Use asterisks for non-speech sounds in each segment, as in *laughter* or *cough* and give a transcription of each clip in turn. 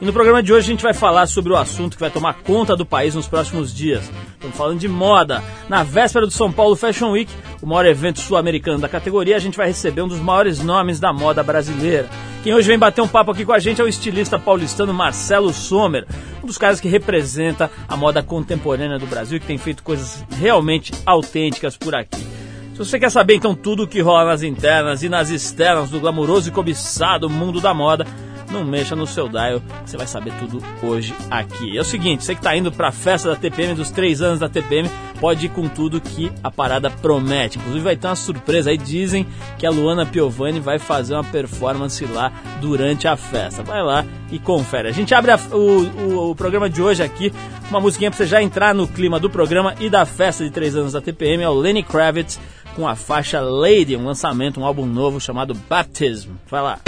E no programa de hoje a gente vai falar sobre o assunto que vai tomar conta do país nos próximos dias. Estamos falando de moda. Na véspera do São Paulo Fashion Week, o maior evento sul-americano da categoria, a gente vai receber um dos maiores nomes da moda brasileira. Quem hoje vem bater um papo aqui com a gente é o estilista paulistano Marcelo Sommer, um dos caras que representa a moda contemporânea do Brasil e que tem feito coisas realmente autênticas por aqui. Se você quer saber então tudo o que rola nas internas e nas externas do glamouroso e cobiçado mundo da moda, não mexa no seu dial, você vai saber tudo hoje aqui. É o seguinte, você que está indo para a festa da TPM, dos três anos da TPM, pode ir com tudo que a parada promete. Inclusive vai ter uma surpresa aí, dizem que a Luana Piovani vai fazer uma performance lá durante a festa. Vai lá e confere. A gente abre a, o, o, o, programa de hoje aqui, uma musiquinha para você já entrar no clima do programa e da festa de três anos da TPM, é o Lenny Kravitz com a faixa Lady, um lançamento, um álbum novo chamado Baptism. Vai lá.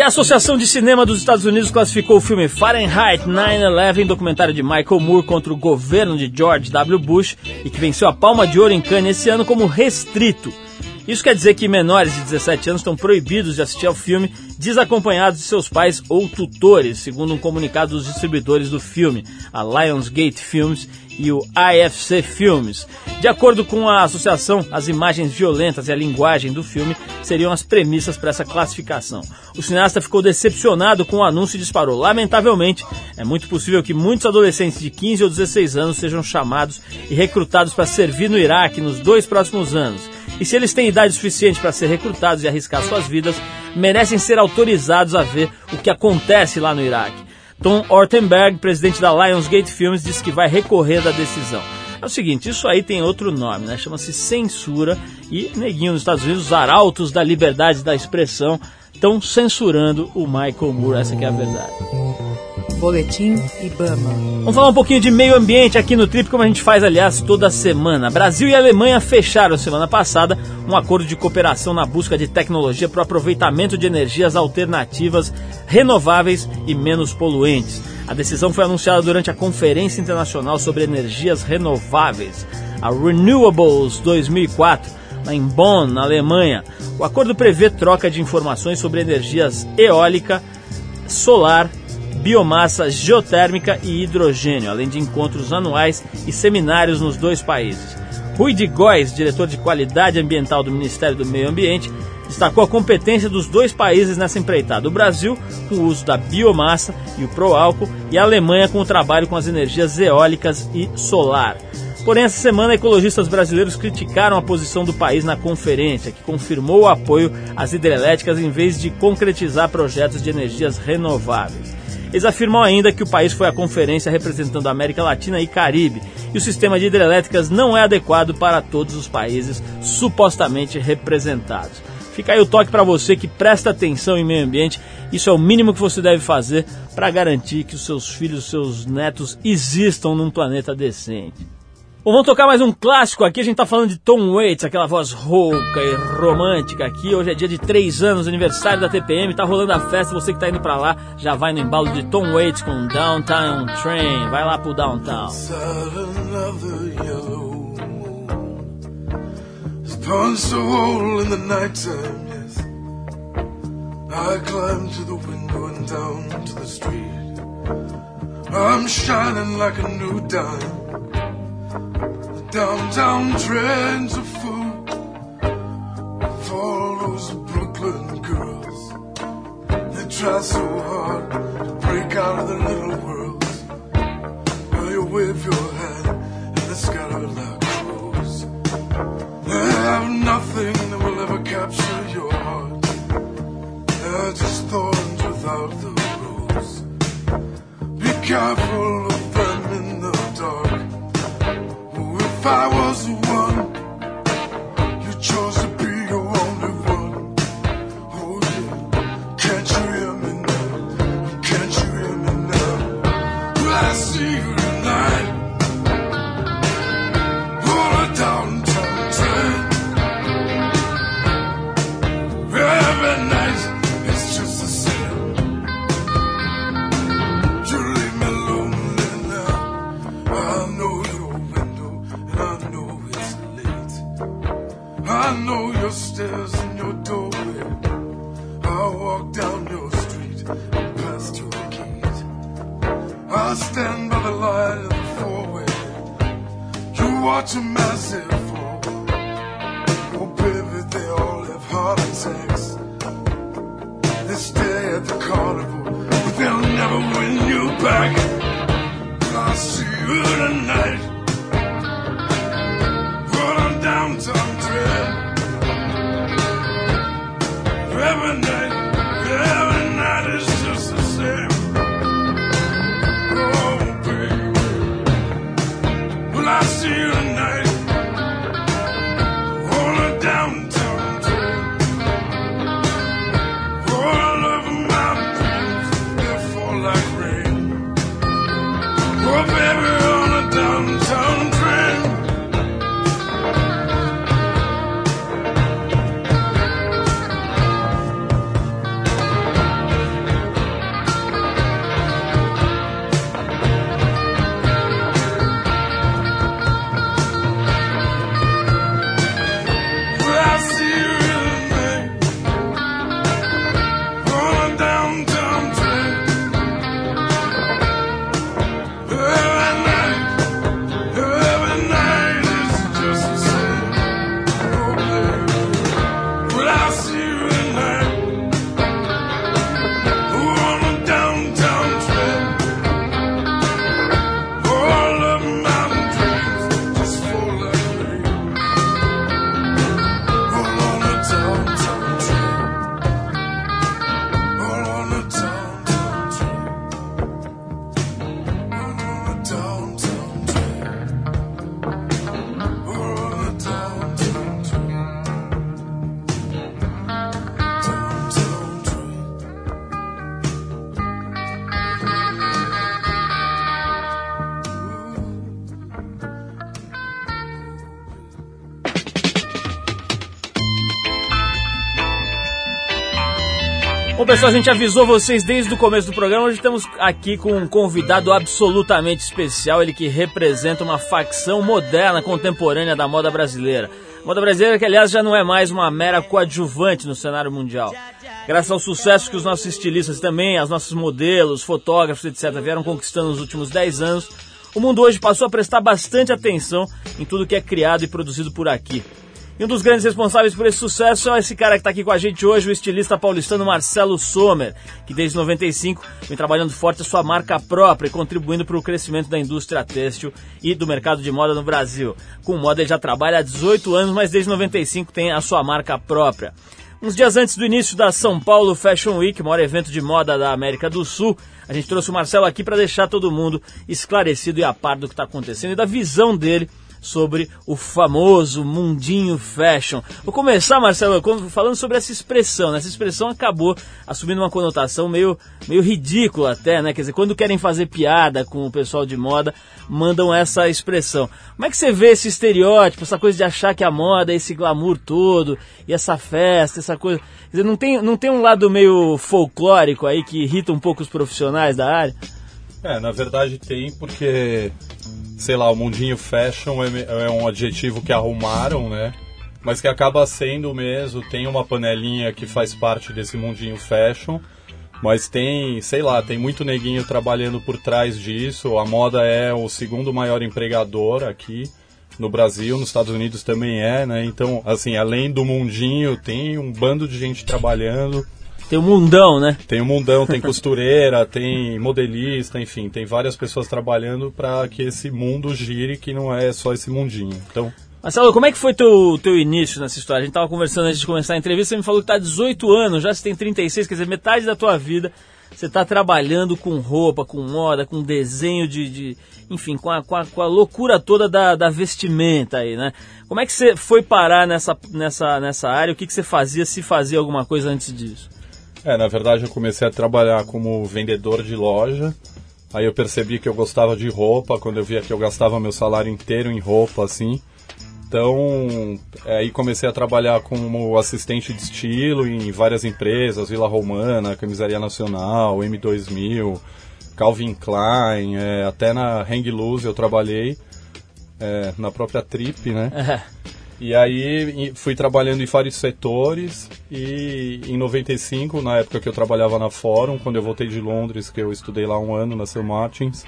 E a Associação de Cinema dos Estados Unidos classificou o filme Fahrenheit 9/11, documentário de Michael Moore contra o governo de George W. Bush e que venceu a Palma de Ouro em Cannes esse ano como restrito. Isso quer dizer que menores de 17 anos estão proibidos de assistir ao filme desacompanhados de seus pais ou tutores, segundo um comunicado dos distribuidores do filme, a Lionsgate Films e o AFC Filmes. De acordo com a associação, as imagens violentas e a linguagem do filme seriam as premissas para essa classificação. O cineasta ficou decepcionado com o anúncio e disparou. Lamentavelmente, é muito possível que muitos adolescentes de 15 ou 16 anos sejam chamados e recrutados para servir no Iraque nos dois próximos anos. E se eles têm idade suficiente para ser recrutados e arriscar suas vidas, merecem ser autorizados a ver o que acontece lá no Iraque. Tom Ortenberg, presidente da Lionsgate Films, disse que vai recorrer da decisão. É o seguinte, isso aí tem outro nome, né? Chama-se censura e neguinho nos Estados Unidos, os arautos da liberdade da expressão, estão censurando o Michael Moore, essa é a verdade. Boletim Ibama. Vamos falar um pouquinho de meio ambiente aqui no Trip, como a gente faz, aliás, toda semana. Brasil e Alemanha fecharam semana passada um acordo de cooperação na busca de tecnologia para o aproveitamento de energias alternativas, renováveis e menos poluentes. A decisão foi anunciada durante a Conferência Internacional sobre Energias Renováveis, a Renewables 2004, em Bonn, na Alemanha. O acordo prevê troca de informações sobre energias eólica, solar, biomassa geotérmica e hidrogênio, além de encontros anuais e seminários nos dois países. Rui de Góes, diretor de qualidade ambiental do Ministério do Meio Ambiente, destacou a competência dos dois países nessa empreitada: o Brasil com o uso da biomassa e o proálcool, e a Alemanha com o trabalho com as energias eólicas e solar. Porém, essa semana, ecologistas brasileiros criticaram a posição do país na conferência, que confirmou o apoio às hidrelétricas em vez de concretizar projetos de energias renováveis. Eles afirmam ainda que o país foi à conferência representando a América Latina e Caribe e o sistema de hidrelétricas não é adequado para todos os países supostamente representados. Fica aí o toque para você que presta atenção em meio ambiente. Isso é o mínimo que você deve fazer para garantir que os seus filhos, seus netos existam num planeta decente. Bom, vamos tocar mais um clássico aqui. A gente tá falando de Tom Waits, aquela voz rouca e romântica aqui. Hoje é dia de 3 anos, aniversário da TPM. Tá rolando a festa. Você que tá indo pra lá, já vai no embalo de Tom Waits com Downtown Train. Vai lá pro Downtown. I'm shining like a new. Downtown trends of food for those Brooklyn girls. They try so hard to break out of their little worlds. Now you wave your hand and the like crows. They have nothing that will ever capture your heart. They're just thorns without the rose. Be careful pessoal, a gente avisou vocês desde o começo do programa. Hoje estamos aqui com um convidado absolutamente especial, ele que representa uma facção moderna, contemporânea da moda brasileira. Moda brasileira que, aliás, já não é mais uma mera coadjuvante no cenário mundial. Graças ao sucesso que os nossos estilistas também, as nossos modelos, fotógrafos, etc., vieram conquistando nos últimos 10 anos, o mundo hoje passou a prestar bastante atenção em tudo que é criado e produzido por aqui. E um dos grandes responsáveis por esse sucesso é esse cara que está aqui com a gente hoje, o estilista paulistano Marcelo Sommer, que desde 95 vem trabalhando forte a sua marca própria e contribuindo para o crescimento da indústria têxtil e do mercado de moda no Brasil. Com moda ele já trabalha há 18 anos, mas desde 95 tem a sua marca própria. Uns dias antes do início da São Paulo Fashion Week, maior evento de moda da América do Sul, a gente trouxe o Marcelo aqui para deixar todo mundo esclarecido e a par do que está acontecendo e da visão dele sobre o famoso mundinho fashion. Vou começar, Marcelo, falando sobre essa expressão. Né? Essa expressão acabou assumindo uma conotação meio, meio ridícula até, né? Quer dizer, quando querem fazer piada com o pessoal de moda, mandam essa expressão. Como é que você vê esse estereótipo, essa coisa de achar que a moda é esse glamour todo, e essa festa, essa coisa... Quer dizer, não tem, não tem um lado meio folclórico aí que irrita um pouco os profissionais da área? É, na verdade tem, porque sei lá, o mundinho fashion é, é um adjetivo que arrumaram, né? Mas que acaba sendo mesmo, tem uma panelinha que faz parte desse mundinho fashion, mas tem, sei lá, tem muito neguinho trabalhando por trás disso. A moda é o segundo maior empregador aqui no Brasil, nos Estados Unidos também é, né? Então, assim, além do mundinho, tem um bando de gente trabalhando. Tem um mundão, né? Tem um mundão, tem costureira, *laughs* tem modelista, enfim, tem várias pessoas trabalhando para que esse mundo gire, que não é só esse mundinho. Então, Marcelo, como é que foi teu, teu início nessa história? A gente tava conversando antes de começar a entrevista, você me falou que tá 18 anos, já você tem 36, quer dizer, metade da tua vida você está trabalhando com roupa, com moda, com desenho de. de enfim, com a, com, a, com a loucura toda da, da vestimenta aí, né? Como é que você foi parar nessa, nessa, nessa área? O que, que você fazia, se fazia alguma coisa antes disso? É, na verdade eu comecei a trabalhar como vendedor de loja. Aí eu percebi que eu gostava de roupa, quando eu via que eu gastava meu salário inteiro em roupa, assim. Então, é, aí comecei a trabalhar como assistente de estilo em várias empresas, Vila Romana, Camisaria Nacional, M2000, Calvin Klein, é, até na Hang Loose eu trabalhei, é, na própria Trip, né? E aí fui trabalhando em vários setores e em 95, na época que eu trabalhava na Fórum, quando eu voltei de Londres, que eu estudei lá um ano na Sir Martins,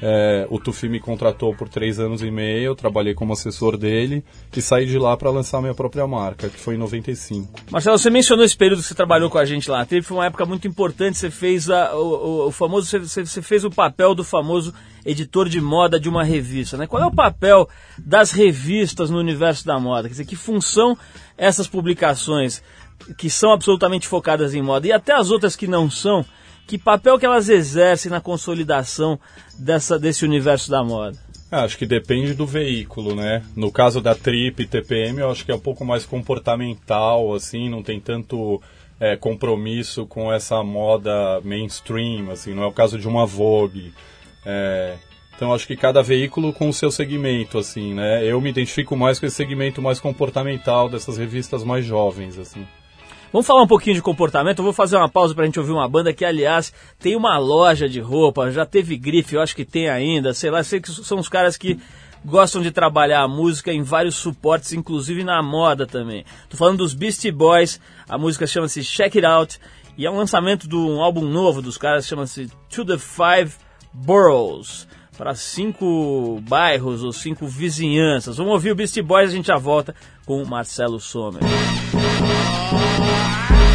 é, o Tufi me contratou por três anos e meio, trabalhei como assessor dele e saí de lá para lançar minha própria marca, que foi em 95. Marcelo, você mencionou esse período que você trabalhou com a gente lá. Teve uma época muito importante, você fez a, o, o, o, famoso, você, você fez o papel do famoso editor de moda de uma revista. Né? Qual é o papel das revistas no universo da moda? Quer dizer, que função essas publicações que são absolutamente focadas em moda e até as outras que não são, que papel que elas exercem na consolidação dessa, desse universo da moda? Ah, acho que depende do veículo, né? No caso da Trip e TPM, eu acho que é um pouco mais comportamental, assim, não tem tanto é, compromisso com essa moda mainstream, assim, não é o caso de uma Vogue. É, então acho que cada veículo com o seu segmento, assim, né? Eu me identifico mais com esse segmento mais comportamental dessas revistas mais jovens, assim. Vamos falar um pouquinho de comportamento. Eu vou fazer uma pausa para a gente ouvir uma banda que, aliás, tem uma loja de roupa, já teve grife, eu acho que tem ainda, sei lá, sei que são os caras que gostam de trabalhar a música em vários suportes, inclusive na moda também. Tô falando dos Beastie Boys, a música chama-se Check It Out e é um lançamento de um álbum novo dos caras, chama-se To The Five Boroughs para cinco bairros ou cinco vizinhanças. Vamos ouvir o Beastie Boys e a gente já volta com o Marcelo Sommer.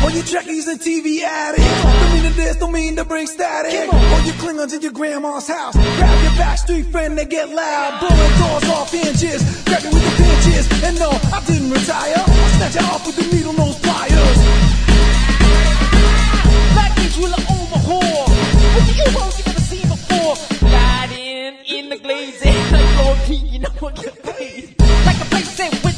All you trekkies and TV addicts Don't mean to this, don't mean to bring static. All you Klingons in your grandma's house Grab your backstreet friend, they get loud. Blowing doors off hinges Grab with the pinches And no, I didn't retire. I snatch it off with the needle nose pliers. Black things will overhaul. With the U-boats you never You know what get paid Like a place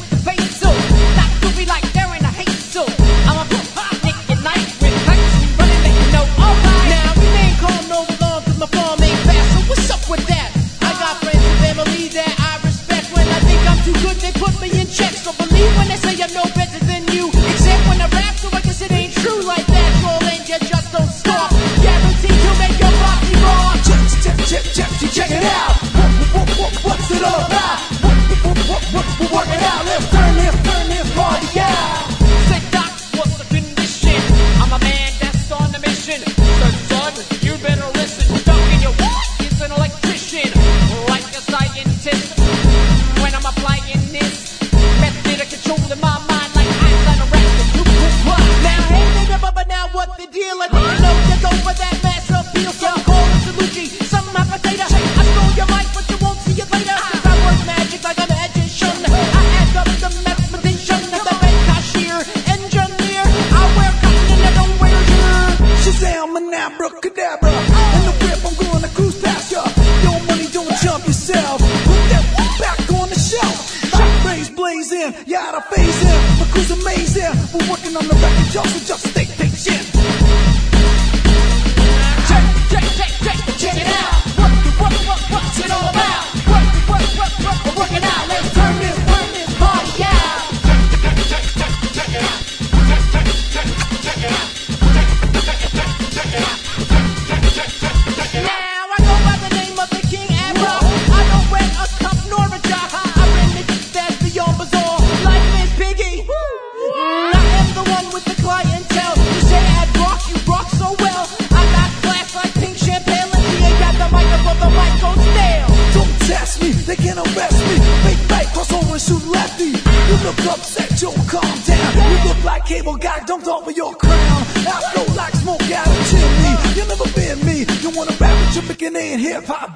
rap with your picking in hip hop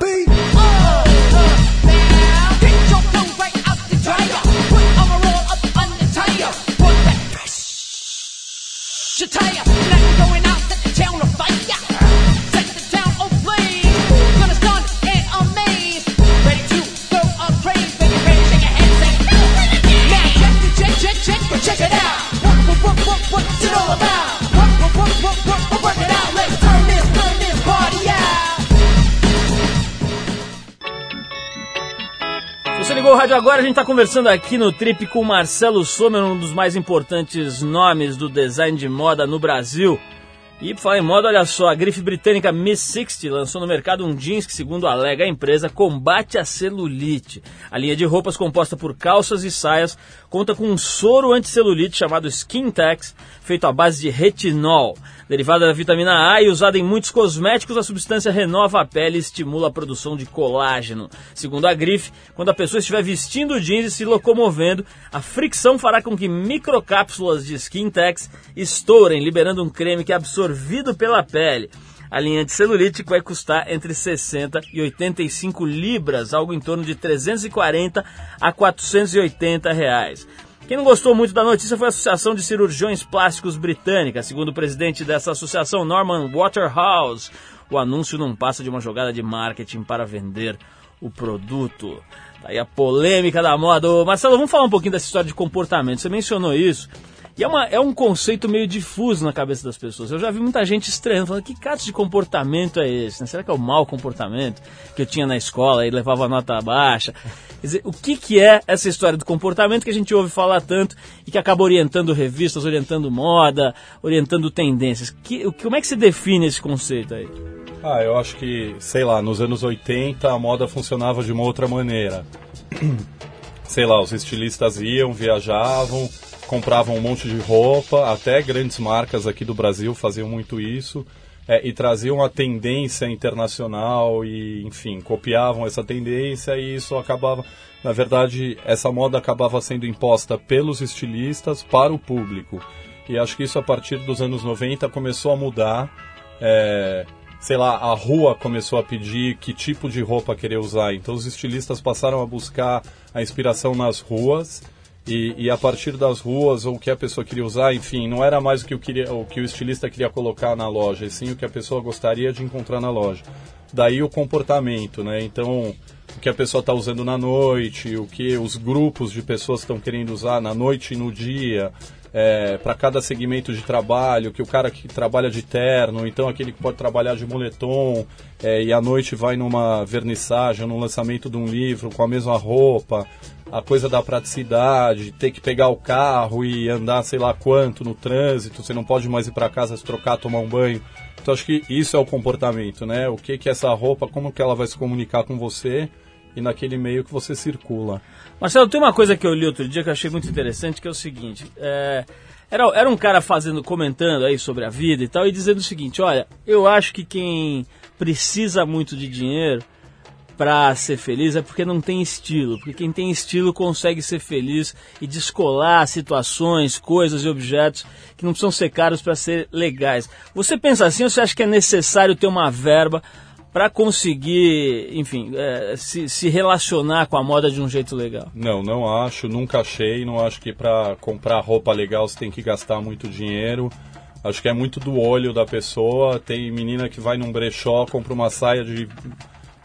agora, a gente está conversando aqui no Trip com Marcelo Sommer, um dos mais importantes nomes do design de moda no Brasil. E por falar em moda, olha só, a grife britânica Miss 60 lançou no mercado um jeans que, segundo alega a empresa, combate a celulite. A linha de roupas composta por calças e saias conta com um soro anticelulite chamado Skin Tax, feito à base de retinol. Derivada da vitamina A e usada em muitos cosméticos, a substância renova a pele e estimula a produção de colágeno. Segundo a grife, quando a pessoa estiver vestindo jeans e se locomovendo, a fricção fará com que microcápsulas de Skin Tax estourem, liberando um creme que é absorvido pela pele. A linha de celulite vai custar entre 60 e 85 libras, algo em torno de 340 a 480 reais. Quem não gostou muito da notícia foi a Associação de Cirurgiões Plásticos Britânica. Segundo o presidente dessa associação, Norman Waterhouse, o anúncio não passa de uma jogada de marketing para vender o produto. Daí a polêmica da moda. Ô, Marcelo, vamos falar um pouquinho dessa história de comportamento. Você mencionou isso. E é, uma, é um conceito meio difuso na cabeça das pessoas. Eu já vi muita gente estranhando, falando que caso de comportamento é esse? né? Será que é o mau comportamento que eu tinha na escola e levava nota baixa? Quer dizer, o que, que é essa história do comportamento que a gente ouve falar tanto e que acaba orientando revistas, orientando moda, orientando tendências? Que, como é que se define esse conceito aí? Ah, eu acho que, sei lá, nos anos 80 a moda funcionava de uma outra maneira. *clears throat* Sei lá, os estilistas iam, viajavam, compravam um monte de roupa, até grandes marcas aqui do Brasil faziam muito isso, é, e traziam a tendência internacional e, enfim, copiavam essa tendência e isso acabava. Na verdade, essa moda acabava sendo imposta pelos estilistas para o público. E acho que isso a partir dos anos 90 começou a mudar. É, sei lá, a rua começou a pedir que tipo de roupa querer usar. Então os estilistas passaram a buscar a inspiração nas ruas e, e a partir das ruas ou o que a pessoa queria usar, enfim, não era mais o que, o queria, o que o estilista queria colocar na loja, e sim o que a pessoa gostaria de encontrar na loja. Daí o comportamento, né? Então o que a pessoa está usando na noite, o que os grupos de pessoas estão querendo usar na noite e no dia, é, para cada segmento de trabalho, que o cara que trabalha de terno, então aquele que pode trabalhar de moletom é, e à noite vai numa vernissagem, num lançamento de um livro com a mesma roupa, a coisa da praticidade, ter que pegar o carro e andar sei lá quanto no trânsito, você não pode mais ir para casa se trocar, tomar um banho Então acho que isso é o comportamento, né? O que que essa roupa, como que ela vai se comunicar com você e naquele meio que você circula. Marcelo, tem uma coisa que eu li outro dia que eu achei muito interessante, que é o seguinte. é, era, era um cara fazendo, comentando aí sobre a vida e tal, e dizendo o seguinte, olha, eu acho que quem precisa muito de dinheiro para ser feliz é porque não tem estilo. Porque quem tem estilo consegue ser feliz e descolar situações, coisas e objetos que não precisam ser caros para ser legais. Você pensa assim ou você acha que é necessário ter uma verba para conseguir, enfim, é, se, se relacionar com a moda de um jeito legal? Não, não acho, nunca achei, não acho que para comprar roupa legal você tem que gastar muito dinheiro. Acho que é muito do olho da pessoa. Tem menina que vai num brechó, compra uma saia de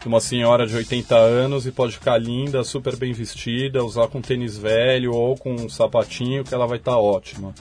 uma senhora de 80 anos e pode ficar linda, super bem vestida, usar com tênis velho ou com um sapatinho que ela vai estar ótima.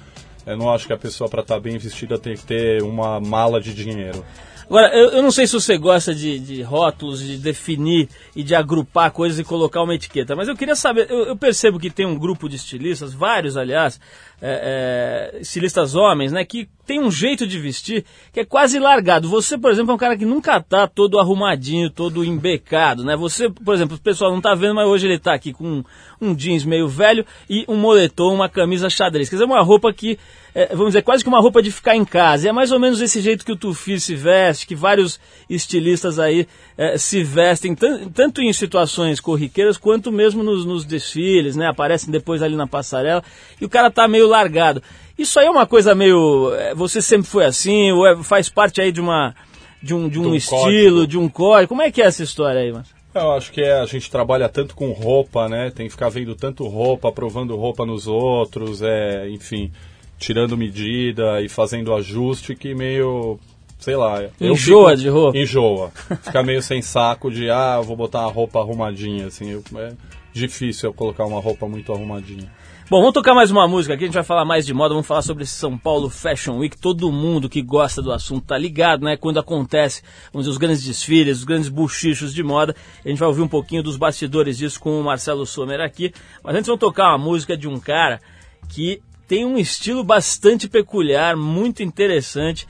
Eu não acho que a pessoa para estar bem vestida tem que ter uma mala de dinheiro. Agora, eu, eu não sei se você gosta de, de rótulos, de definir e de agrupar coisas e colocar uma etiqueta, mas eu queria saber, eu, eu percebo que tem um grupo de estilistas, vários aliás, é, é, estilistas homens, né, que tem um jeito de vestir que é quase largado. Você, por exemplo, é um cara que nunca tá todo arrumadinho, todo embecado, né? Você, por exemplo, o pessoal não tá vendo, mas hoje ele tá aqui com um, um jeans meio velho e um moletom, uma camisa xadrez. Quer dizer, uma roupa que, é, vamos dizer, quase que uma roupa de ficar em casa. E é mais ou menos esse jeito que o Tufi se veste, que vários estilistas aí é, se vestem, tan- tanto em situações corriqueiras quanto mesmo nos, nos desfiles, né? Aparecem depois ali na passarela e o cara tá meio largado. Isso aí é uma coisa meio. é, Você sempre foi assim, ou é- faz parte aí de uma. De um, de um De um estilo, código. de um código. Como é que é essa história aí, mano? Eu acho que é, a gente trabalha tanto com roupa, né? Tem que ficar vendo tanto roupa, provando roupa nos outros, é, enfim, tirando medida e fazendo ajuste que meio, sei lá. Enjoa fico- de roupa? Enjoa. *laughs* Fica meio sem saco de, ah, vou botar uma roupa arrumadinha, assim. eu- é difícil eu colocar uma roupa muito arrumadinha. Bom, vamos tocar mais uma música aqui, a gente vai falar mais de moda, vamos falar sobre esse São Paulo Fashion Week. Todo mundo que gosta do assunto tá ligado, né? Quando acontece, vamos dizer, os grandes desfiles, os grandes buchichos de moda. A gente vai ouvir um pouquinho dos bastidores disso com o Marcelo Sommer aqui. Mas antes vamos tocar uma música de um cara que tem um estilo bastante peculiar, muito interessante.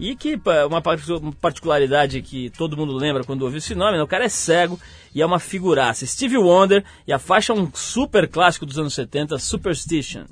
E que uma par- uma particularidade que todo mundo lembra quando ouve esse nome, né? o cara é cego e é uma figuraça. Stevie Wonder e a faixa é um super clássico dos anos 70, Superstition.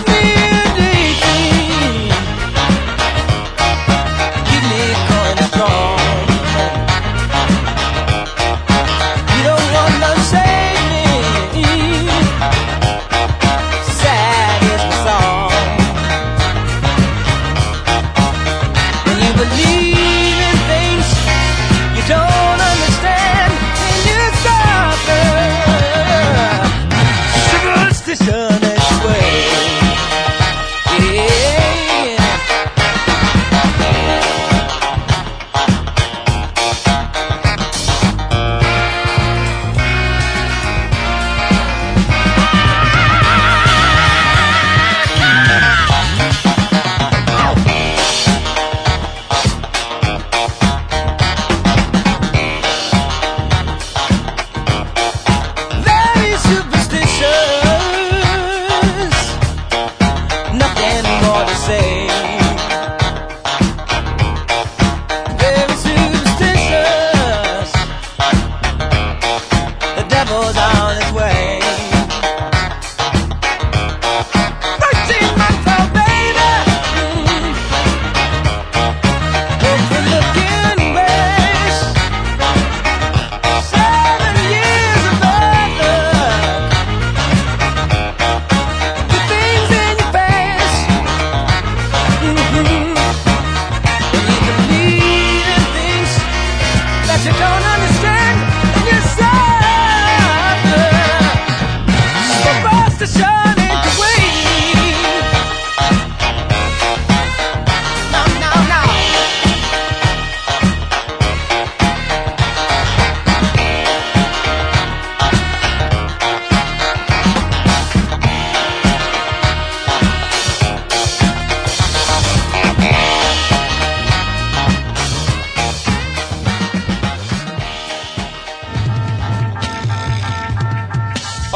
baby.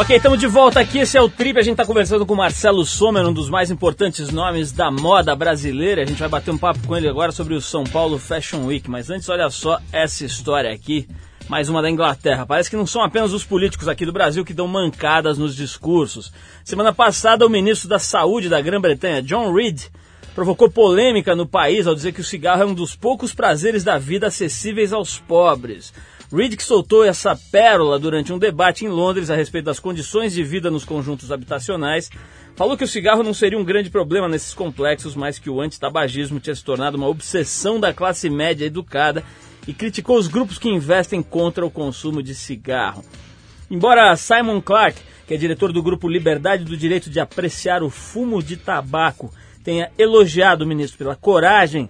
Ok, estamos de volta aqui. Esse é o Trip. A gente está conversando com o Marcelo Sommer, um dos mais importantes nomes da moda brasileira. A gente vai bater um papo com ele agora sobre o São Paulo Fashion Week. Mas antes, olha só essa história aqui. Mais uma da Inglaterra. Parece que não são apenas os políticos aqui do Brasil que dão mancadas nos discursos. Semana passada, o ministro da Saúde da Grã-Bretanha, John Reid, provocou polêmica no país ao dizer que o cigarro é um dos poucos prazeres da vida acessíveis aos pobres. Reid, que soltou essa pérola durante um debate em Londres a respeito das condições de vida nos conjuntos habitacionais, falou que o cigarro não seria um grande problema nesses complexos, mas que o antitabagismo tinha se tornado uma obsessão da classe média educada e criticou os grupos que investem contra o consumo de cigarro. Embora Simon Clark, que é diretor do grupo Liberdade do Direito de Apreciar o Fumo de Tabaco, tenha elogiado o ministro pela coragem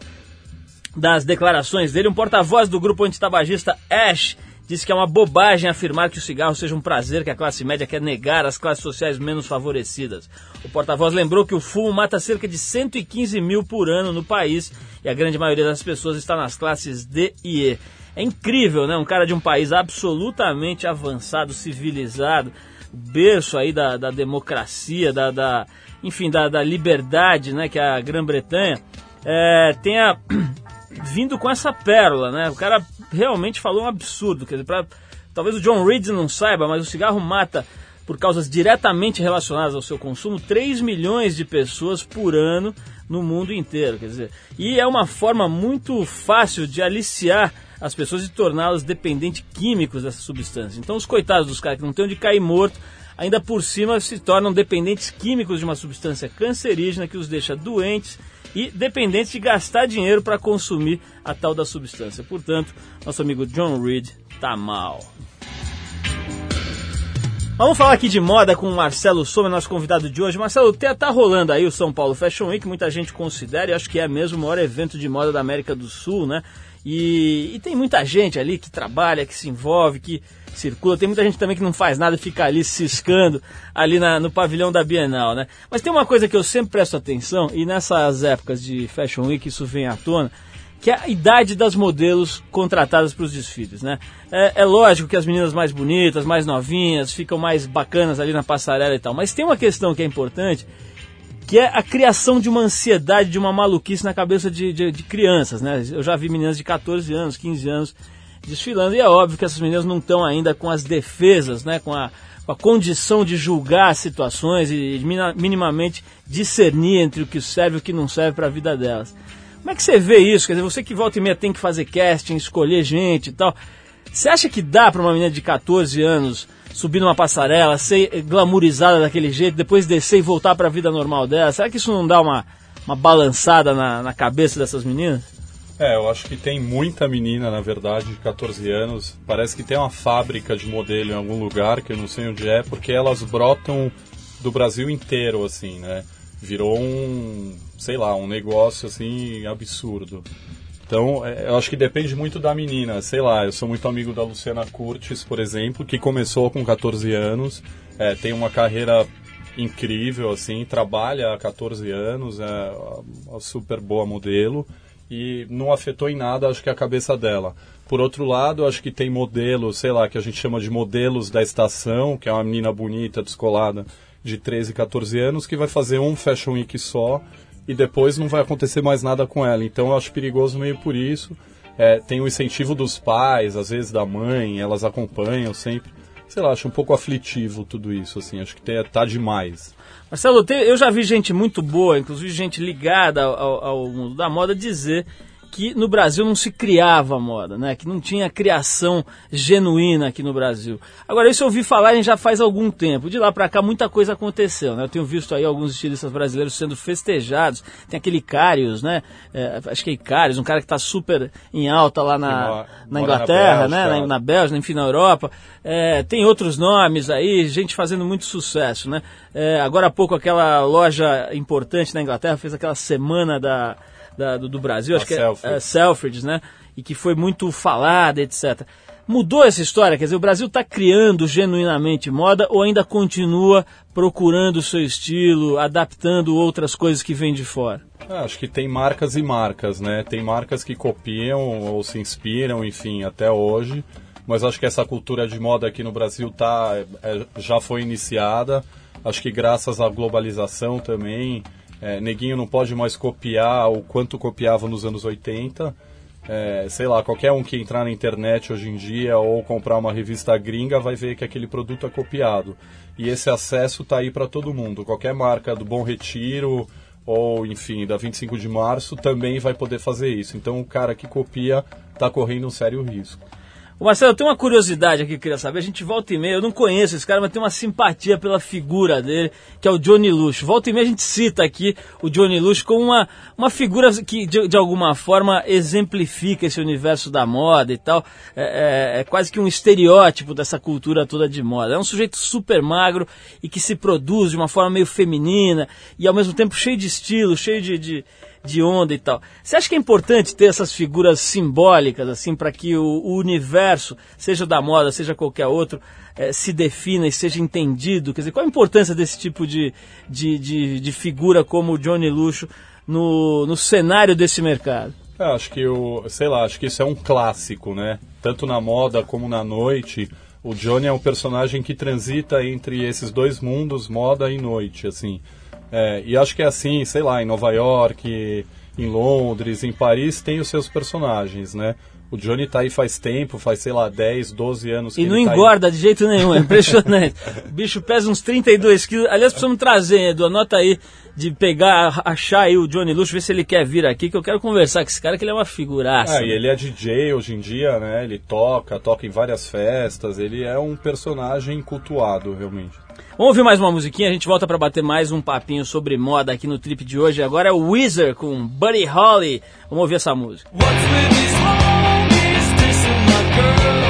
das declarações dele, um porta-voz do grupo antitabagista Ash disse que é uma bobagem afirmar que o cigarro seja um prazer que a classe média quer negar às classes sociais menos favorecidas. O porta-voz lembrou que o fumo mata cerca de 115 mil por ano no país e a grande maioria das pessoas está nas classes D e E. É incrível, né? Um cara de um país absolutamente avançado, civilizado, berço aí da, da democracia, da, da enfim, da, da liberdade, né? Que é a Grã-Bretanha é, tenha *clears throat* vindo com essa pérola, né? O cara realmente falou um absurdo. Quer dizer, pra, talvez o John Reed não saiba, mas o cigarro mata, por causas diretamente relacionadas ao seu consumo, 3 milhões de pessoas por ano no mundo inteiro. Quer dizer, e é uma forma muito fácil de aliciar as pessoas e torná-las dependentes químicos dessa substância. Então, os coitados dos caras que não têm onde cair morto, ainda por cima se tornam dependentes químicos de uma substância cancerígena que os deixa doentes e dependentes de gastar dinheiro para consumir a tal da substância. Portanto, nosso amigo John Reed tá mal. Vamos falar aqui de moda com o Marcelo Sommer, nosso convidado de hoje. Marcelo, tá rolando aí o São Paulo Fashion Week, muita gente considera, e acho que é mesmo o maior evento de moda da América do Sul, né? E, e tem muita gente ali que trabalha, que se envolve, que circula. Tem muita gente também que não faz nada, fica ali ciscando ali na, no pavilhão da Bienal, né? Mas tem uma coisa que eu sempre presto atenção, e nessas épocas de Fashion Week isso vem à tona, que é a idade das modelos contratadas para os desfiles, né? É, é, lógico que as meninas mais bonitas, mais novinhas, ficam mais bacanas ali na passarela e tal, mas tem uma questão que é importante, que é a criação de uma ansiedade, de uma maluquice na cabeça de, de, de crianças, né? Eu já vi meninas de 14 anos, 15 anos desfilando e é óbvio que essas meninas não estão ainda com as defesas, né? Com a, com a condição de julgar situações e minimamente discernir entre o que serve e o que não serve para a vida delas. Como é que você vê isso? Quer dizer, você que volta e meia tem que fazer casting, escolher gente e tal. Você acha que dá para uma menina de 14 anos subir numa passarela, ser glamourizada daquele jeito, depois descer e voltar para a vida normal dela? Será que isso não dá uma, uma balançada na, na cabeça dessas meninas? É, eu acho que tem muita menina, na verdade, de 14 anos. Parece que tem uma fábrica de modelo em algum lugar, que eu não sei onde é, porque elas brotam do Brasil inteiro, assim, né? Virou um, sei lá, um negócio assim absurdo. Então, é, eu acho que depende muito da menina. Sei lá, eu sou muito amigo da Luciana Curtis, por exemplo, que começou com 14 anos, é, tem uma carreira incrível, assim, trabalha há 14 anos, é uma super boa modelo e não afetou em nada, acho que a cabeça dela. Por outro lado, acho que tem modelos, sei lá, que a gente chama de modelos da estação, que é uma menina bonita, descolada, de 13, 14 anos, que vai fazer um Fashion Week só e depois não vai acontecer mais nada com ela. Então eu acho perigoso meio por isso. É, tem o incentivo dos pais, às vezes da mãe, elas acompanham sempre. Sei lá, acho um pouco aflitivo tudo isso, assim, acho que tá demais. Marcelo, eu já vi gente muito boa, inclusive gente ligada ao, ao mundo da moda, dizer que no Brasil não se criava moda, né? Que não tinha criação genuína aqui no Brasil. Agora, isso eu ouvi falar já faz algum tempo. De lá para cá, muita coisa aconteceu, né? Eu tenho visto aí alguns estilistas brasileiros sendo festejados. Tem aquele Icarius, né? É, acho que é Icarius, um cara que está super em alta lá na, na Inglaterra, na né? Na, na Bélgica, enfim, na Europa. É, tem outros nomes aí, gente fazendo muito sucesso, né? É, agora há pouco aquela loja importante na Inglaterra fez aquela semana da da, do, do, Brasil, acho Selfridge. que é, é Selfridge, né? E que foi muito falada, etc. Mudou essa história? Quer dizer, o Brasil está criando genuinamente moda ou ainda continua procurando o seu estilo, adaptando outras coisas que vêm de fora? É, acho que tem marcas e marcas, né? Tem marcas que copiam ou se inspiram, enfim, até hoje. mas acho que essa cultura de moda aqui no Brasil tá, é, já foi iniciada. Acho que graças à globalização também, é, neguinho não pode mais copiar o quanto copiava nos anos 80. É, sei lá, qualquer um que entrar na internet hoje em dia ou comprar uma revista gringa vai ver que aquele produto é copiado. E esse acesso está aí para todo mundo. Qualquer marca do Bom Retiro ou, enfim, da 25 de março também vai poder fazer isso. Então o cara que copia está correndo um sério risco. Ô Marcelo, tem uma curiosidade aqui que eu queria saber. A gente volta e meia, eu não conheço esse cara, mas tem uma simpatia pela figura dele, que é o Johnny Lush. Volta e meia a gente cita aqui o Johnny Lush como uma, uma figura que, de, de alguma forma, exemplifica esse universo da moda e tal. É, é- é quase que um estereótipo dessa cultura toda de moda. É um sujeito super magro e que se produz de uma forma meio feminina e ao mesmo tempo cheio de estilo, cheio de- de, de onda e tal. Você acha que é importante ter essas figuras simbólicas, assim, para que o, o universo, seja da moda, seja qualquer outro, eh, se defina e seja entendido? Quer dizer, qual a importância desse tipo de, de, de, de figura como o Johnny Luxo no, no cenário desse mercado? É, acho que o, sei lá, acho que isso é um clássico, né? Tanto na moda como na noite. O Johnny é um personagem que transita entre esses dois mundos, moda e noite, assim. É, e acho que é assim, sei lá, em Nova York, em Londres, em Paris, tem os seus personagens, né? O Johnny tá aí faz tempo, faz, sei lá, 10, 12 anos que E não ele tá aí. engorda de jeito nenhum, é impressionante. o *laughs* bicho pesa uns 32 quilos. Aliás, precisamos trazer, Edu, anota aí, de pegar, achar aí o Johnny Luxo, ver se ele quer vir aqui, que eu quero conversar com esse cara, que ele é uma figuraça. Ah, e ele é DJ hoje em dia, né? Ele toca, toca em várias festas, ele é um personagem cultuado, realmente. Vamos ouvir mais uma musiquinha, a gente volta pra bater mais um papinho sobre moda aqui no trip de hoje. Agora é o Weezer com Buddy Holly. Vamos ouvir essa música. What's my girl?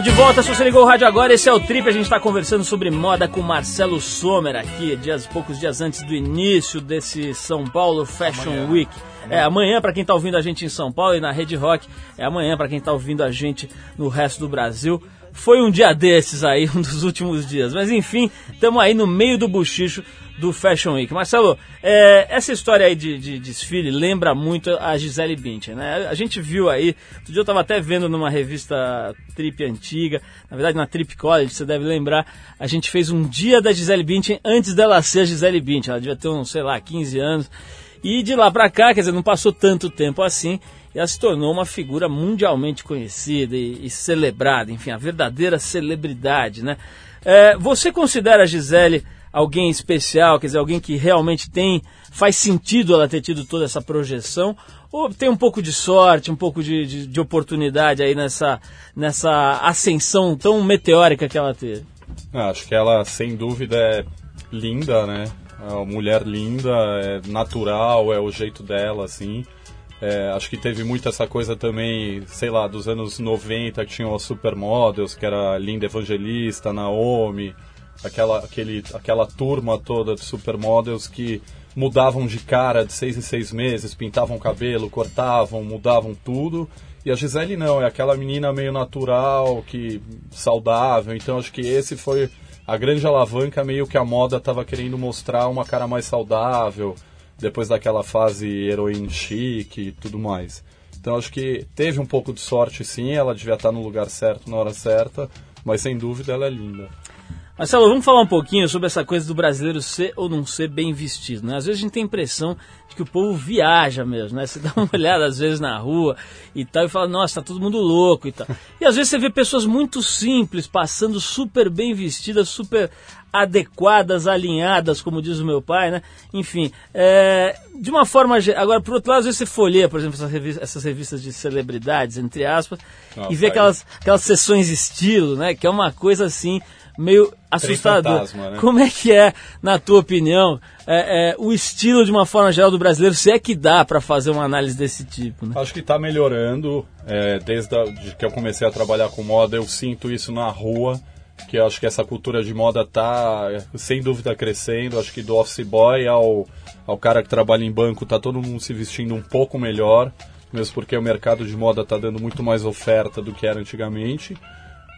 Estamos de volta, se você ligou o rádio agora, esse é o Trip, a gente está conversando sobre moda com Marcelo Sommer aqui, dias, poucos dias antes do início desse São Paulo Fashion Week. É amanhã para quem está ouvindo a gente em São Paulo e na Rede Rock, é amanhã para quem está ouvindo a gente no resto do Brasil. Foi um dia desses aí, *laughs* um dos últimos dias. Mas enfim, estamos aí no meio do buchicho do Fashion Week. Marcelo, é, essa história aí de, de desfile lembra muito a Gisele Bündchen, né? A gente viu aí, outro dia eu estava até vendo numa revista Trip antiga, na verdade na Trip College, você deve lembrar, a gente fez um dia da Gisele Bündchen antes dela ser a Gisele Bündchen, ela devia ter uns, sei lá, 15 anos, e de lá pra cá, quer dizer, não passou tanto tempo assim, e ela se tornou uma figura mundialmente conhecida e, e celebrada, enfim, a verdadeira celebridade, né? É, você considera a Gisele alguém especial, quer dizer, alguém que realmente tem, faz sentido ela ter tido toda essa projeção, ou tem um pouco de sorte, um pouco de, de, de oportunidade aí nessa, nessa ascensão tão meteórica que ela teve? Ah, acho que ela, sem dúvida, é linda, né? É uma mulher linda, é natural, é o jeito dela, assim. É, acho que teve muito essa coisa também, sei lá, dos anos 90, que tinham as supermodels, que era Linda Evangelista, Naomi, aquela, aquele, aquela turma toda de supermodels que mudavam de cara de seis em seis meses, pintavam o cabelo, cortavam, mudavam tudo. E a Gisele não, é aquela menina meio natural, que saudável. Então acho que esse foi a grande alavanca, meio que a moda estava querendo mostrar uma cara mais saudável, depois daquela fase heroína chique e tudo mais. Então acho que teve um pouco de sorte sim, ela devia estar no lugar certo na hora certa, mas sem dúvida ela é linda. Marcelo, vamos falar um pouquinho sobre essa coisa do brasileiro ser ou não ser bem vestido. Né? Às vezes a gente tem a impressão de que o povo viaja mesmo, né? Você dá uma *laughs* olhada às vezes na rua e tal e fala, nossa, tá todo mundo louco e tal. E às vezes você vê pessoas muito simples, passando super bem vestidas, super adequadas, alinhadas, como diz o meu pai, né? Enfim, é, de uma forma... Agora, por outro lado, às vezes você folheia, por exemplo, essas revistas, essas revistas de celebridades, entre aspas, Nossa, e vê aí- aquelas, aquelas sessões estilo, né? Que é uma coisa assim, meio assustadora. fantasma, né? Como é que é, na tua opinião, é, é, o estilo de uma forma geral do brasileiro, se é que dá para fazer uma análise desse tipo, né? Acho que está melhorando. é, desde a, de que eu comecei a trabalhar com moda, eu sinto isso na rua. Que eu acho que essa cultura de moda tá, é, sem dúvida, crescendo. Acho que do office boy ao, ao cara que trabalha em banco, tá todo mundo se vestindo um pouco melhor. Mesmo porque o mercado de moda tá dando muito mais oferta do que era antigamente.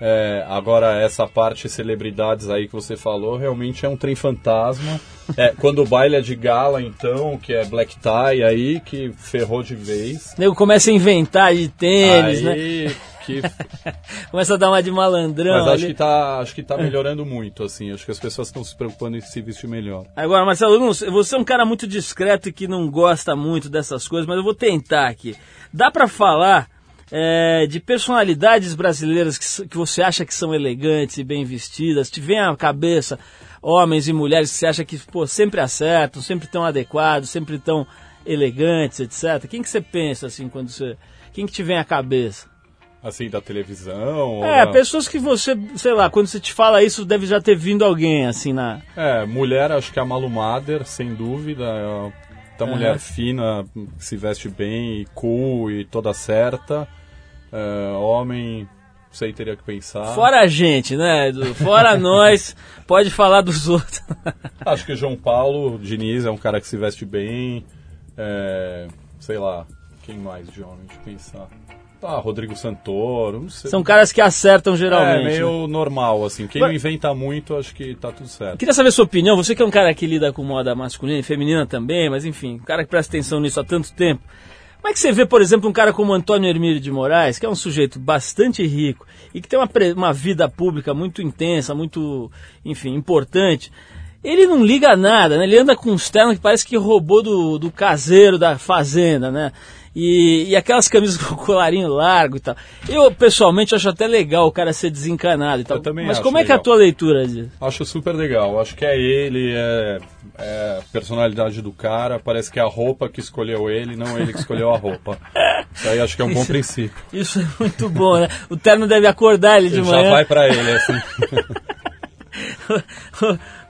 É, agora, essa parte celebridades aí que você falou, realmente é um trem fantasma. É, quando o baile é de gala, então, que é black tie aí, que ferrou de vez. Nego começa a inventar de tênis, né? aí, que... *laughs* Começa a dar uma de malandrão. Mas acho ali. que, tá, acho que tá melhorando muito, assim. Acho que as pessoas estão se preocupando em se vestir melhor. Agora, Marcelo, sei, você é um cara muito discreto e que não gosta muito dessas coisas, mas eu vou tentar aqui. Dá pra falar é, de personalidades brasileiras que, que você acha que são elegantes e bem vestidas? Te vem à cabeça homens e mulheres que você acha que pô, sempre acertam, sempre tão adequados, sempre tão elegantes, etc. Quem que você pensa assim quando você... Quem que te vem à cabeça? Assim, da televisão. É, pessoas que você, sei lá, quando você te fala isso, deve já ter vindo alguém, assim, na... É, mulher, acho que a Malu Mader, sem dúvida. É da mulher fina, que se veste bem, e cool e toda certa. É, homem, não sei, teria que pensar. Fora a gente, né, Edu? Fora *laughs* nós, pode falar dos outros. Acho que o João Paulo Diniz é um cara que se veste bem. É, sei lá, quem mais de homem? Deixa eu pensar. Ah, Rodrigo Santoro, não sei. São caras que acertam É, geralmente. né? meio normal, assim. Quem Mas- inventa muito, acho que tá tudo certo. Queria saber sua opinião, você que é um cara que lida com moda masculina e feminina também, mas enfim, um cara que presta atenção nisso há tanto tempo. Como é que você vê, por exemplo, um cara como Antônio Hermílio de Moraes, que é um sujeito bastante rico e que tem uma, uma vida pública muito intensa, muito, enfim, importante. Ele não liga nada, né? Ele anda com uns ternos que parece que roubou do, do caseiro da fazenda, né? E, e aquelas camisas *laughs* com colarinho largo e tal. Eu, pessoalmente, acho até legal o cara ser desencanado e tal. Eu também Mas como é que é a legal. tua leitura disso? Acho super legal. Acho que é ele, é, é a personalidade do cara. Parece que é a roupa que escolheu ele, não ele que escolheu a roupa. Isso aí acho que é um bom princípio. Isso é muito bom, né? O terno deve acordar ele de Ele já manhã. vai pra ele, assim. *laughs*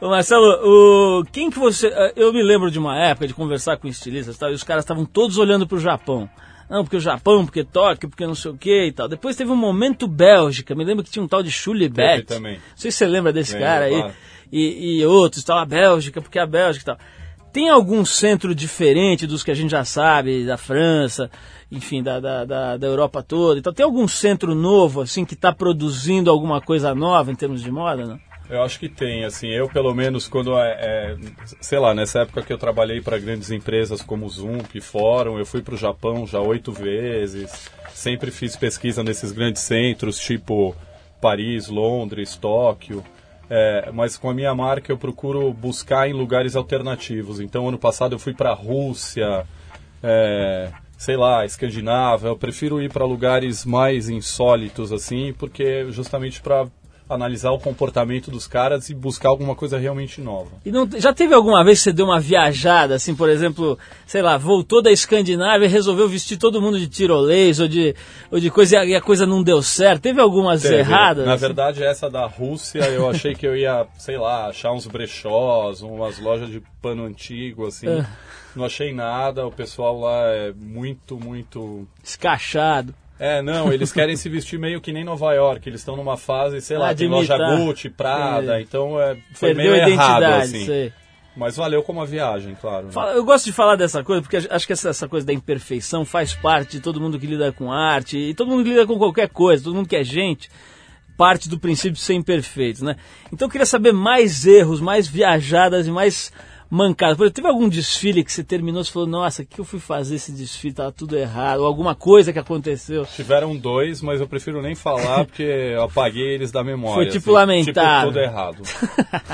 Ô Marcelo, o, quem que você. eh, Eu me lembro de uma época de conversar com estilistas e tal, e os caras estavam todos olhando pro Japão. Não, porque o Japão, porque Tóquio, porque não sei o que e tal. Depois teve um momento Bélgica, me lembro que tinha um tal de Chulibet. também. Não sei se você lembra desse Lembro, cara aí. claro. E, e outros, tal, a Bélgica, porque a Bélgica e tal. Tem algum centro diferente dos que a gente já sabe, da França, enfim, da, da, da, da Europa toda? Então, tem algum centro novo, assim, que está produzindo alguma coisa nova em termos de moda, não? Eu acho que tem, assim, eu pelo menos quando é, é sei lá, nessa época que eu trabalhei para grandes empresas como Zump, Fórum, eu fui para o Japão já oito vezes, sempre fiz pesquisa nesses grandes centros, tipo Paris, Londres, Tóquio, é, mas com a minha marca eu procuro buscar em lugares alternativos. Então ano passado eu fui para a Rússia, é, sei lá, Escandinávia, eu prefiro ir para lugares mais insólitos assim, porque justamente para analisar o comportamento dos caras e buscar alguma coisa realmente nova. E não, já teve alguma vez que você deu uma viajada, assim, por exemplo, sei lá, voltou da Escandinávia e resolveu vestir todo mundo de tirolês ou de, ou de coisa e a, coisa não deu certo? Teve algumas Teve. erradas? Na assim? verdade, essa da Rússia, eu achei que eu ia, *laughs* sei lá, achar uns brechós, umas lojas de pano antigo, assim. Ah. Não achei nada, o pessoal lá é muito, muito. Escachado. É, não, eles querem se vestir meio que nem Nova York, eles estão numa fase, sei lá, de loja. Gucci, Prada, É. então é, foi Perdeu meio errado, assim. sei. Mas valeu como a viagem, claro. né? Eu gosto de falar dessa coisa porque acho que essa, essa coisa da imperfeição faz parte de todo mundo que lida com arte e todo mundo que lida com qualquer coisa, todo mundo que é gente, parte do princípio de ser imperfeito, né? Então eu queria saber mais erros, mais viajadas e mais mancadas. Por exemplo, teve algum desfile que você terminou e falou, nossa, o que eu fui fazer esse desfile? Tava tudo errado, ou alguma coisa que aconteceu. Tiveram dois, mas eu prefiro nem falar *laughs* porque eu apaguei eles da memória. Foi tipo assim. lamentável. Tipo, tudo errado.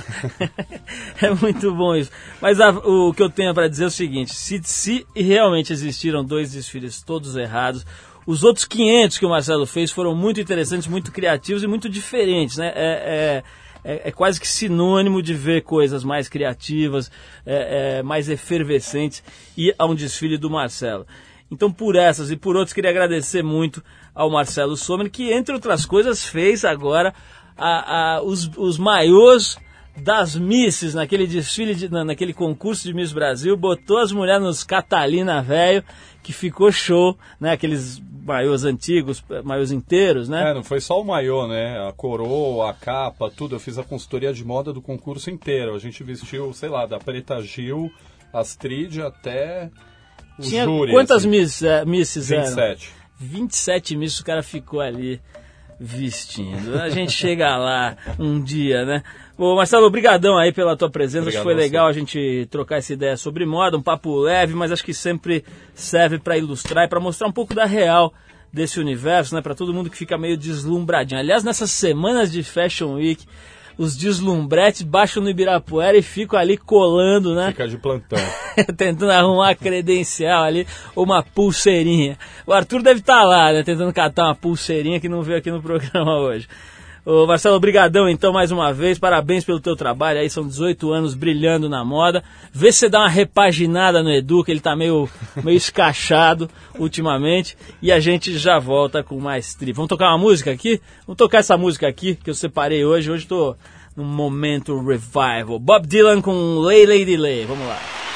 *laughs* é muito bom isso. Mas a- o que eu tenho para dizer é o seguinte: se, se realmente existiram dois desfiles todos errados, os outros 500 que o Marcelo fez foram muito interessantes, muito criativos e muito diferentes, né? É, é, é- é quase que sinônimo de ver coisas mais criativas, é, é, mais efervescentes e a um desfile do Marcelo. Então, por essas e por outras, queria agradecer muito ao Marcelo Sommer, que, entre outras coisas, fez agora a- a- os, os das Misses, naquele desfile, de, na- naquele concurso de Miss Brasil, botou as mulheres nos Catalina velho, que ficou show, né? Aqueles maiôs antigos, maiôs inteiros, né? É, não foi só o maiô, né? A coroa, a capa, tudo. Eu fiz a consultoria de moda do concurso inteiro. A gente vestiu, sei lá, da Preta Gil, Astrid até o Tinha júri. quantas assim, miss, é, misses eram? 27. 27 misses o cara ficou ali vestindo. A gente chega lá um dia, né? Ô Marcelo, obrigadão aí pela tua presença. Acho que foi você. legal a gente trocar essa ideia sobre moda, um papo leve, mas acho que sempre serve para ilustrar e para mostrar um pouco da real desse universo, né? Para todo mundo que fica meio deslumbradinho. Aliás, nessas semanas de Fashion Week, os deslumbretes baixam no Ibirapuera e ficam ali colando, né? Fica de plantão. *laughs* tentando arrumar credencial ali, ou uma pulseirinha. O Arthur deve estar lá, né, tentando catar uma pulseirinha que não veio aqui no programa hoje. Ô Marcelo, obrigadão então mais uma vez, parabéns pelo teu trabalho, aí são 18 anos brilhando na moda. Vê se você dá uma repaginada no Edu, que ele tá meio, *laughs* meio escachado ultimamente, e a gente já volta com mais tri. Vamos tocar uma música aqui? Vamos tocar essa música aqui, que eu separei hoje, hoje tô num momento revival. Bob Dylan com Lay Lady Lay, vamos lá.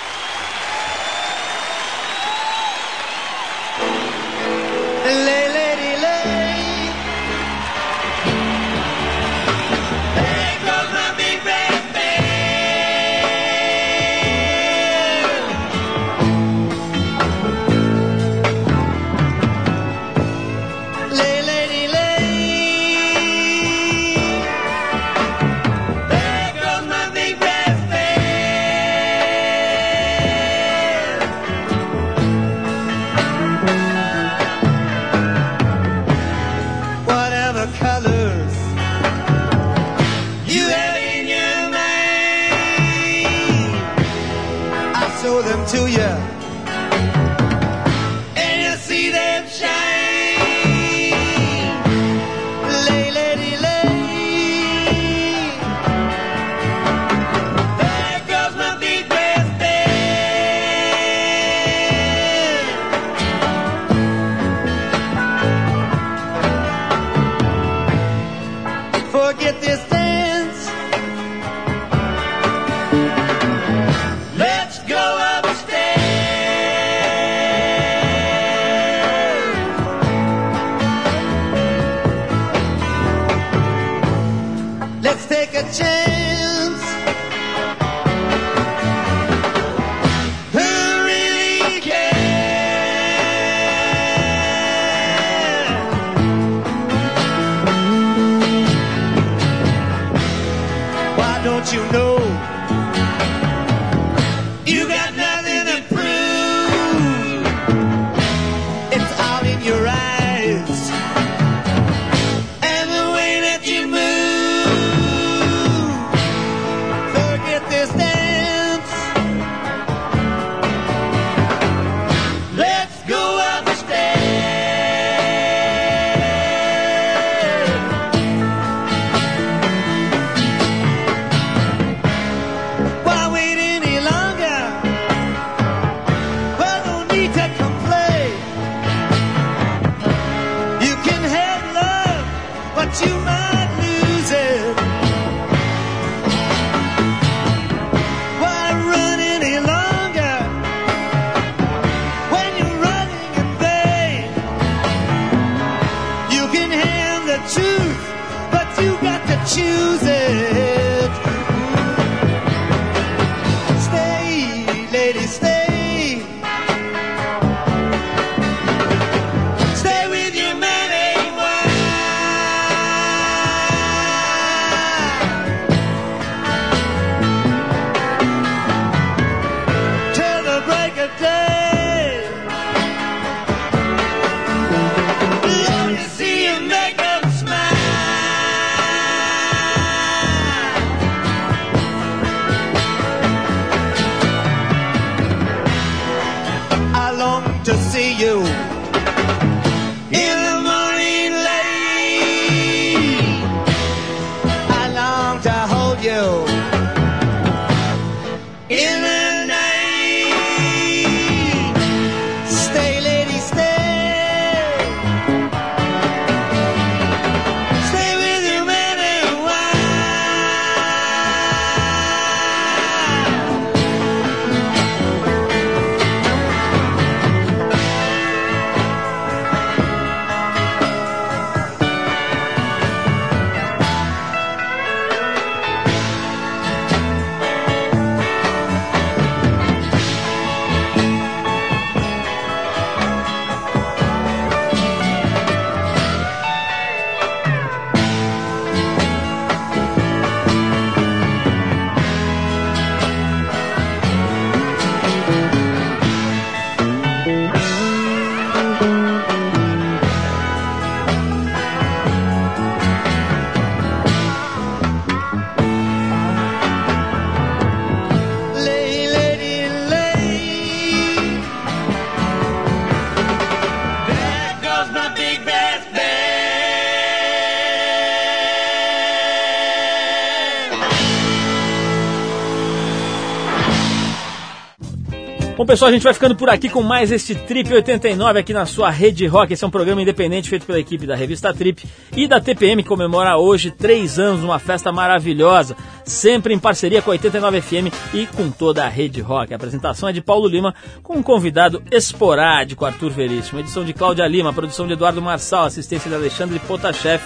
Pessoal, a gente vai ficando por aqui com mais este Trip 89 aqui na sua Rede Rock. Esse é um programa independente feito pela equipe da revista Trip e da TPM, que comemora hoje três anos numa festa maravilhosa, sempre em parceria com a 89 FM e com toda a Rede Rock. A apresentação é de Paulo Lima, com um convidado esporádico, Arthur Veríssimo. Edição de Cláudia Lima, produção de Eduardo Marçal, assistência de Alexandre Potashev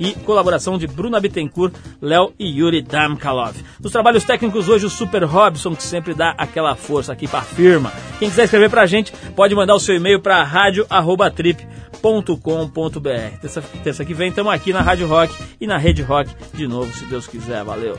e colaboração de Bruna Bittencourt, Léo e Yuri Damkalov. Nos trabalhos técnicos hoje o Super Robson, que sempre dá aquela força aqui para a firma. Quem quiser escrever pra gente, pode mandar o seu e-mail para radio@trip.com.br. Terça, terça que vem estamos aqui na Rádio Rock e na Rede Rock de novo, se Deus quiser. Valeu.